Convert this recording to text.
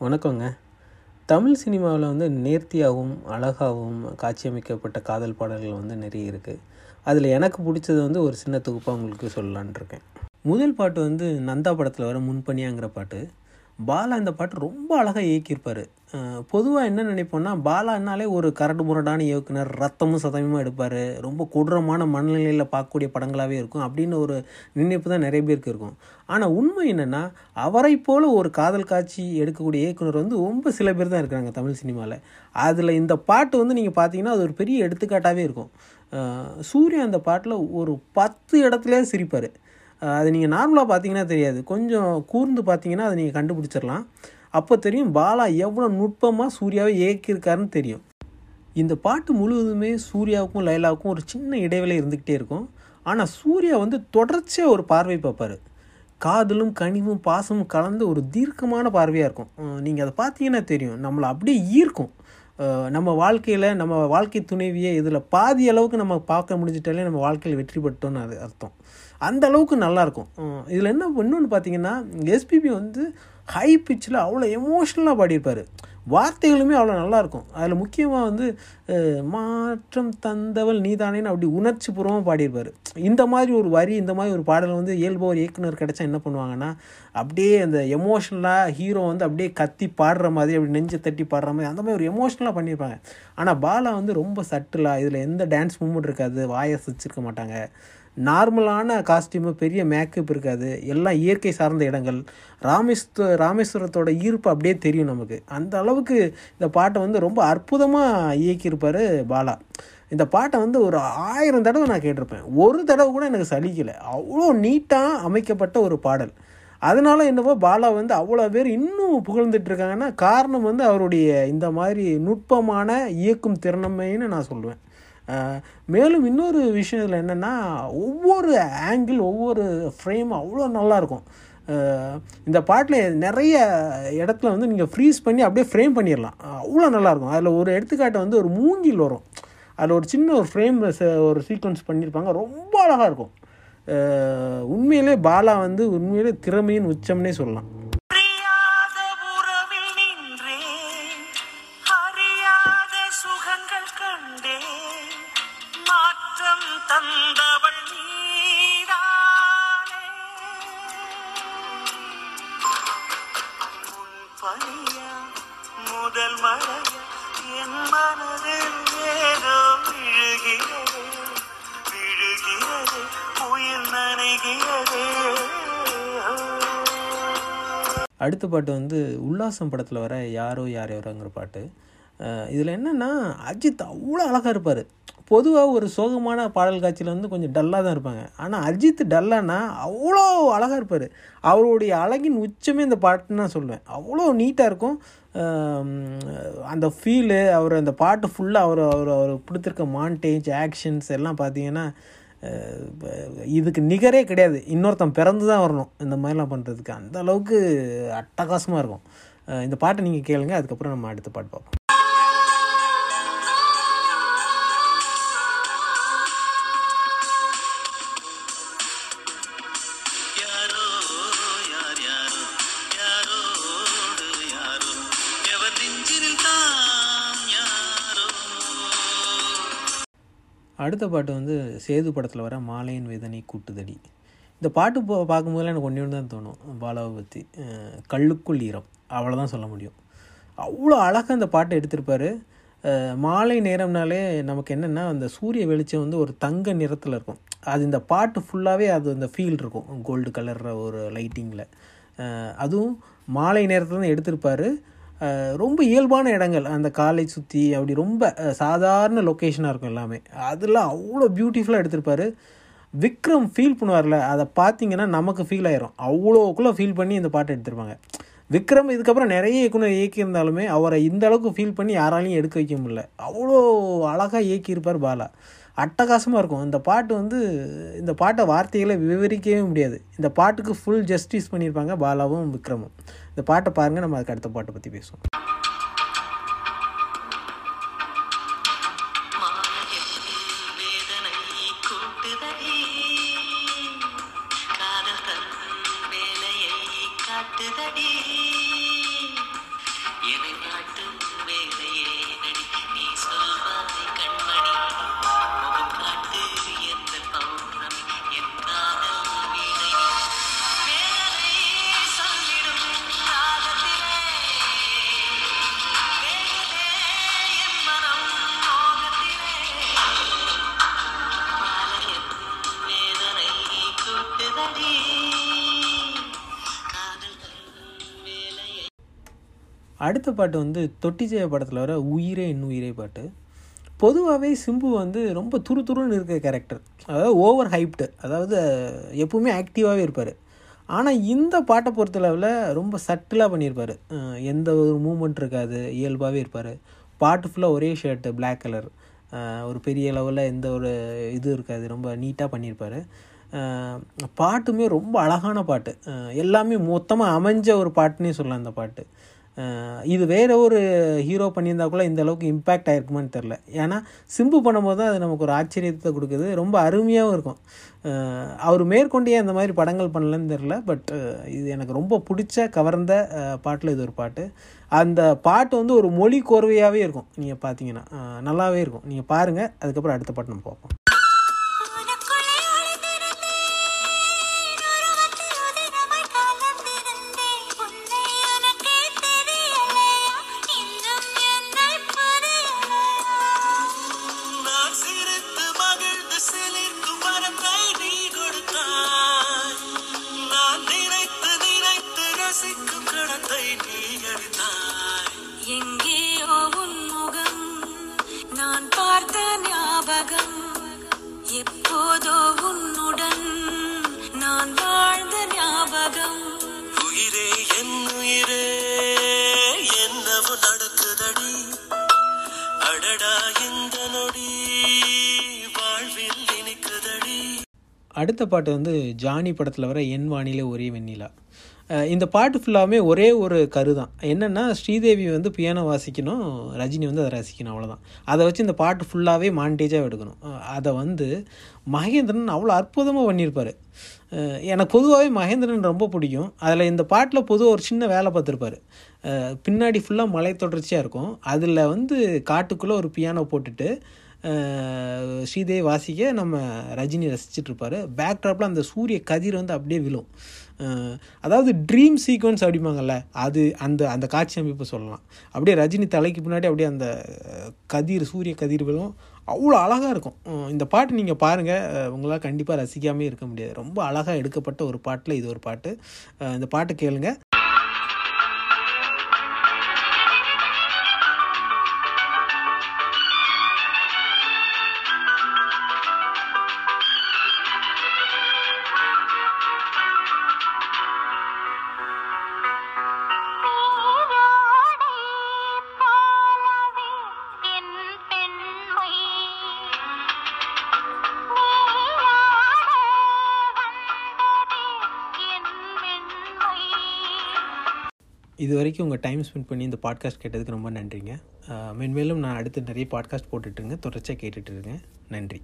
வணக்கங்க. தமிழ் சினிமாவில் வந்து நேர்த்தியாகவும் அழகாகவும் காட்சியமைக்கப்பட்ட காதல் பாடல்கள் வந்து நிறைய இருக்குது அதில் எனக்கு பிடிச்சது வந்து ஒரு சின்ன தொகுப்பாக உங்களுக்கு சொல்லலான் இருக்கேன் முதல் பாட்டு வந்து நந்தா படத்தில் வர முன்பணியாங்கிற பாட்டு. பாலா இந்த பாட்டு ரொம்ப அழகாக இயக்கியிருப்பார். பொதுவாக என்ன நினைப்போம்னா பாலானாலே ஒரு கரடு முரடான இயக்குனர் ரத்தமும் சதவீதமும் எடுப்பார். ரொம்ப கொடூரமான மனநிலையில் பார்க்கக்கூடிய படங்களாகவே இருக்கும் அப்படின்னு ஒரு நினைப்பு தான் நிறைய பேருக்கு இருக்கும். ஆனால் உண்மை என்னென்னா அவரை போல் ஒரு காதல் காட்சி எடுக்கக்கூடிய இயக்குனர் வந்து ரொம்ப சில பேர் தான் இருக்கிறாங்க தமிழ் சினிமாவில் அதில் இந்த பாட்டு வந்து நீங்கள் பார்த்தீங்கன்னா அது ஒரு பெரிய எடுத்துக்காட்டாகவே இருக்கும். சூர்யா அந்த பாட்டில் ஒரு பத்து இடத்துல சிரிப்பார். அது நீங்கள் நார்மலாக பார்த்தீங்கன்னா தெரியாது. கொஞ்சம் கூர்ந்து பார்த்தீங்கன்னா அதை நீங்கள் கண்டுபிடிச்சிடலாம். அப்போ தெரியும் பாலா எவ்வளோ நுட்பமாக சூர்யாவை இயக்கியிருக்காருன்னு தெரியும். இந்த பாட்டு முழுவதுமே சூர்யாவுக்கும் லைலாவுக்கும் ஒரு சின்ன இடைவேளை இருந்துக்கிட்டே இருக்கும். ஆனால் சூர்யா வந்து தொடர்ச்சியாக ஒரு பார்வை பார்ப்பார். காதலும் கனிவும் பாசமும் கலந்து ஒரு தீர்க்கமான பார்வையாக இருக்கும். நீங்கள் அதை பார்த்தீங்கன்னா தெரியும். நம்மளை அப்படியே ஈர்க்கும். நம்ம வாழ்க்கையில் நம்ம வாழ்க்கை துணைவியை இதில் பாதி அளவுக்கு நம்ம பார்க்க முடிஞ்சிட்டாலே நம்ம வாழ்க்கையில் வெற்றி பெற்றோன்னு அது அர்த்தம். அந்த அளவுக்கு நல்லாயிருக்கும் இதில் என்ன இன்னொன்று பார்த்தீங்கன்னா எஸ்பிபி வந்து ஹை பிச்சில் அவ்வளோ எமோஷ்னலாக பாடியிருப்பார். வார்த்தைகளுமே அவ்வளோ நல்லாயிருக்கும் அதில் முக்கியமாக வந்து மாற்றம் தந்தவள் நீதானேன்னு அப்படி உணர்ச்சி பூர்வமாக பாடியிருப்பார். இந்த மாதிரி ஒரு வரி இந்த மாதிரி ஒரு பாடல் வந்து இயல்பு ஒரு இயக்குனர் கிடைச்சா என்ன பண்ணுவாங்கன்னா அப்படியே அந்த எமோஷ்னலாக ஹீரோ வந்து அப்படியே கத்தி பாடுற மாதிரி அப்படி நெஞ்சை தட்டி பாடுற மாதிரி அந்த மாதிரி ஒரு எமோஷனலாக பண்ணியிருப்பாங்க. ஆனால் பாலா வந்து ரொம்ப சட்டிலாக இதில் எந்த டான்ஸ் மூமெண்ட் இருக்காது வாயை வச்சிருக்க மாட்டாங்க. நார்மலான காஸ்டியூமு பெரிய மேக்கப் இருக்காது எல்லாம் இயற்கை சார்ந்த இடங்கள். ராமேஸ்வ ராமேஸ்வரத்தோட ஈர்ப்பு அப்படியே தெரியும் நமக்கு. அந்த அளவுக்கு இந்த பாட்டை வந்து ரொம்ப அற்புதமாக இயக்கியிருப்பார் பாலா. இந்த பாட்டை வந்து ஒரு ஆயிரம் தடவை நான் கேட்டிருப்பேன். ஒரு தடவை கூட எனக்கு சலிக்கலை. அவ்வளோ நீட்டாக அமைக்கப்பட்ட ஒரு பாடல். அதனால என்னவோ பாலா வந்து அவ்வளோ பேர் இன்னும் புகழ்ந்துட்டு இருக்காங்கன்னா காரணம் வந்து அவருடைய இந்த மாதிரி நுட்பமான இயக்கும் திறனமைன்னு நான் சொல்லுவேன். மேலும் இன்னொரு விஷயம் இதில் என்னென்னா ஒவ்வொரு ஆங்கிள் ஒவ்வொரு ஃப்ரேம் அவ்வளோ நல்லாயிருக்கும் இந்த பாட்டில் நிறைய இடத்துல வந்து நீங்கள் ஃப்ரீஸ் பண்ணி அப்படியே ஃப்ரேம் பண்ணிடலாம் அவ்வளோ நல்லாயிருக்கும். அதில் ஒரு எடுத்துக்காட்டு வந்து ஒரு மூங்கில் வரும். அதில் ஒரு சின்ன ஒரு ஃப்ரேம் ஒரு சீக்வன்ஸ் பண்ணியிருப்பாங்க ரொம்ப அழகாக இருக்கும். உண்மையிலே பாலா வந்து உண்மையிலே திறமையின் உச்சம்னே சொல்லலாம். உன் முதல் மழையா என் மனதில் ஏதோ விழுகிறது. விழுகிறது உயிர் நனைகிறது. அடுத்த பாட்டு வந்து உல்லாசம் படத்தில் வர யாரோ யார் யாரோங்கிற பாட்டு. இதில் என்னென்னா அஜித் அவ்வளோ அழகாக இருப்பார். பொதுவாக ஒரு சோகமான பாடல் காட்சியில் வந்து கொஞ்சம் டல்லாக தான் இருப்பாங்க. ஆனால் அஜித் டல்லானா அவ்வளோ அழகாக இருப்பார். அவருடைய அழகின் உச்சமே இந்த பாட்டுன்னு நான் சொல்லுவேன். அவ்வளோ நீட்டாக இருக்கும். அந்த ஃபீலு அவர் அந்த பாட்டு ஃபுல்லாக அவர் அவர் அவர் கொடுத்துருக்க மாண்டேஜ் ஆக்ஷன்ஸ் எல்லாம் பார்த்தீங்கன்னா இதுக்கு நிகரே கிடையாது. இன்னொருத்தன் பிறந்து தான் வரணும் இந்த மாதிரிலாம் பண்ணுறதுக்கு அந்த அளவுக்கு அட்டகாசமாக இருக்கும். இந்த பாட்டை நீங்கள் கேளுங்க. அதுக்கப்புறம் நம்ம அடுத்த பாட்டு பார்ப்போம். அடுத்த பாட்டு வந்து சேது படத்தில் வர மாலையின் வேதனை கூட்டுதடி. இந்த பாட்டு போ பார்க்கும்போதெல்லாம் எனக்கு ஒன்று தான் தோணும். பாலாவை பற்றி கல்லுக்குள் ஈரம். அவ்வளோதான் சொல்ல முடியும். அவ்வளோ அழகாக அந்த பாட்டை எடுத்திருப்பார். மாலை நேரம்னாலே நமக்கு என்னென்னா அந்த சூரிய வெளிச்சம் வந்து ஒரு தங்க நிறத்தில் இருக்கும். அது இந்த பாட்டு ஃபுல்லாகவே அது அந்த ஃபீல் இருக்கும். கோல்டு கலர் ஒரு லைட்டிங்கில் அதுவும் மாலை நேரத்தில் தான் எடுத்திருப்பாரு. ரொம்ப இயல்பான இடங்கள். அந்த காலை சுற்றி அப்படி ரொம்ப சாதாரண லொக்கேஷனாக இருக்கும் எல்லாமே. அதெல்லாம் அவ்வளோ பியூட்டிஃபுல்லாக எடுத்திருப்பார். விக்ரம் ஃபீல் பண்ணுவார்ல அதை பார்த்தீங்கன்னா நமக்கு ஃபீல் ஆயிரும். அவ்வளோக்குள்ளே ஃபீல் பண்ணி இந்த பாட்டை எடுத்திருப்பாங்க. விக்ரம் இதுக்கப்புறம் நிறைய இயக்குனர் இயக்கியிருந்தாலுமே அவரை இந்த அளவுக்கு ஃபீல் பண்ணி யாராலையும் எடுக்க வைக்க முடியல. அவ்வளோ அழகாக இயக்கியிருப்பார் பாலா. அட்டகாசமாக இருக்கும். இந்த பாட்டு வந்து இந்த பாட்டை வார்த்தைகளை விவரிக்கவே முடியாது. இந்த பாட்டுக்கு ஃபுல் ஜஸ்டிஸ் பண்ணியிருப்பாங்க பாலாவும் விக்ரமும். இந்த பாட்டை பாருங்கள் நம்ம அதுக்கு அடுத்த பாட்டை பற்றி பேசுவோம். அடுத்த பாட்டு வந்து தொட்டி ஜெய படத்தில் வர உயிரே இன்னுயிரே பாட்டு. பொதுவாகவே சிம்பு வந்து ரொம்ப துரு துருன்னு இருக்க கேரக்டர் அதாவது ஓவர் ஹைப்டு அதாவது எப்பவுமே ஆக்டிவாகவே இருப்பார். ஆனால் இந்த பாட்டை பொறுத்தளவில் ரொம்ப சட்டிலாக பண்ணியிருப்பார். எந்த ஒரு மூமெண்ட் இருக்காது இயல்பாகவே இருப்பார். பாட்டு ஃபுல்லாக ஒரே ஷர்ட்டு பிளாக் கலர் ஒரு பெரிய லெவலில் எந்த ஒரு இது இருக்காது ரொம்ப நீட்டாக பண்ணியிருப்பார். பாட்டுமே ரொம்ப அழகான பாட்டு. எல்லாமே மொத்தமாக அமைஞ்ச ஒரு பாட்டுன்னே சொல்லலாம் அந்த பாட்டு. இது வேற ஒரு ஹீரோ பண்ணியிருந்தா கூட இந்த அளவுக்கு இம்பேக்ட் ஆகிருக்குமான்னு தெரில ஏன்னா சிம்பு பண்ணும்போது தான் அது நமக்கு ஒரு ஆச்சரியத்தை கொடுக்குது. ரொம்ப அருமையாகவும் இருக்கும். அவர் மேற்கொண்டே அந்த மாதிரி படங்கள் பண்ணலன்னு தெரில பட் இது எனக்கு ரொம்ப பிடிச்ச கவர்ந்த பாட்டில் இது ஒரு பாட்டு. அந்த பாட்டு வந்து ஒரு மொழி கோர்வையாகவே இருக்கும். நீங்கள் பார்த்தீங்கன்னா நல்லாவே இருக்கும். நீங்கள் பாருங்கள் அதுக்கப்புறம் அடுத்த பாட்டு நம்ம பார்ப்போம். கடத்தை நீ அளித்தாய் எங்கேயோ உன் முகம் நான் பார்த்த ஞாபகம். எப்போதோ உன்னுடன் நான் வாழ்ந்த ஞாபகம். உயிரே என் உயிரே என்னவோ நடக்குதடி. அடடா இந்த நொடி வாழ்வில் இனிக்குதடி. அடுத்த பாட்டு வந்து ஜானி படத்தில் வர என் வானிலை ஒரே வெண்ணிலா. இந்த பாட்டு ஃபுல்லாகவே ஒரே ஒரு கரு தான் என்னென்னா ஸ்ரீதேவி வந்து பியானோ வாசிக்கணும் ரஜினி வந்து அதை ரசிக்கணும் அவ்வளோதான் அதை வச்சு இந்த பாட்டு ஃபுல்லாகவே மாண்டேஜாக எடுக்கணும். அதை வந்து மகேந்திரன் அவ்வளோ அற்புதமாக பண்ணியிருப்பார். எனக்கு பொதுவாகவே மகேந்திரன் ரொம்ப பிடிக்கும். அதில் இந்த பாட்டில் பொதுவாக ஒரு சின்ன வேலை பார்த்துருப்பாரு. பின்னாடி ஃபுல்லாக மலை தொடர்ச்சியாக இருக்கும். அதில் வந்து காட்டுக்குள்ளே ஒரு பியானோ போட்டுட்டு ஸ்ரீதேவி வாசிக்க நம்ம ரஜினி ரசிச்சிட்டு இருப்பாரு பேக்ட்ராப்பில் அந்த சூரிய கதிர் வந்து அப்படியே விழும். அதாவது ட்ரீம் சீக்வன்ஸ் அப்படிம்பாங்கல்ல அது அந்த அந்த காட்சி அமைப்பு சொல்லலாம். அப்படியே ரஜினி தலைக்கு பின்னாடி அப்படியே அந்த கதிர் சூரிய கதிர் விழும். அவ்வளோ அழகாக இருக்கும். இந்த பாட்டு நீங்கள் பாருங்கள் உங்களால் கண்டிப்பாக ரசிக்காமே இருக்க முடியாது. ரொம்ப அழகாக எடுக்கப்பட்ட ஒரு பாட்டில் இது ஒரு பாட்டு. இந்த பாட்டு கேளுங்கள் இது வரைக்கும் உங்கள் டைம் ஸ்பெண்ட் பண்ணி இந்த பாட்காஸ்ட் கேட்டதுக்கு ரொம்ப நன்றிங்க. மென்மேலும் நான் அடுத்து நிறைய பாட்காஸ்ட் போட்டுட்ருங்க தொடர்ச்சியாக கேட்டுட்ருங்க நன்றி.